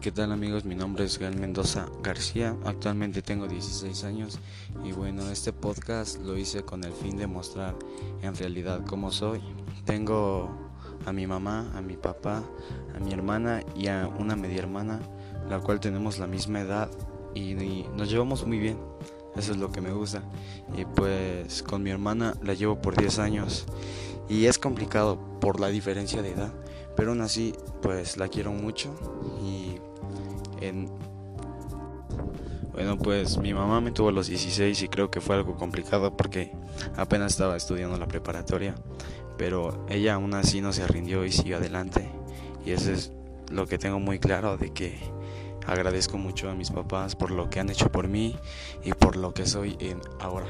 ¿qué tal amigos? Mi nombre es Gael Mendoza García, actualmente tengo 16 años y bueno, este podcast lo hice con el fin de mostrar en realidad cómo soy. Tengo a mi mamá, a mi papá, a mi hermana y a una media hermana, la cual tenemos la misma edad y, nos llevamos muy bien. Eso es lo que me gusta. Y pues con mi hermana la llevo por 10 años y es complicado por la diferencia de edad, pero aún así pues la quiero mucho y en bueno, pues mi mamá me tuvo a los 16 y creo que fue algo complicado porque apenas estaba estudiando la preparatoria, pero ella aún así no se rindió y siguió adelante. Y eso es lo que tengo muy claro de que agradezco mucho a mis papás por lo que han hecho por mí y por lo que soy en ahora.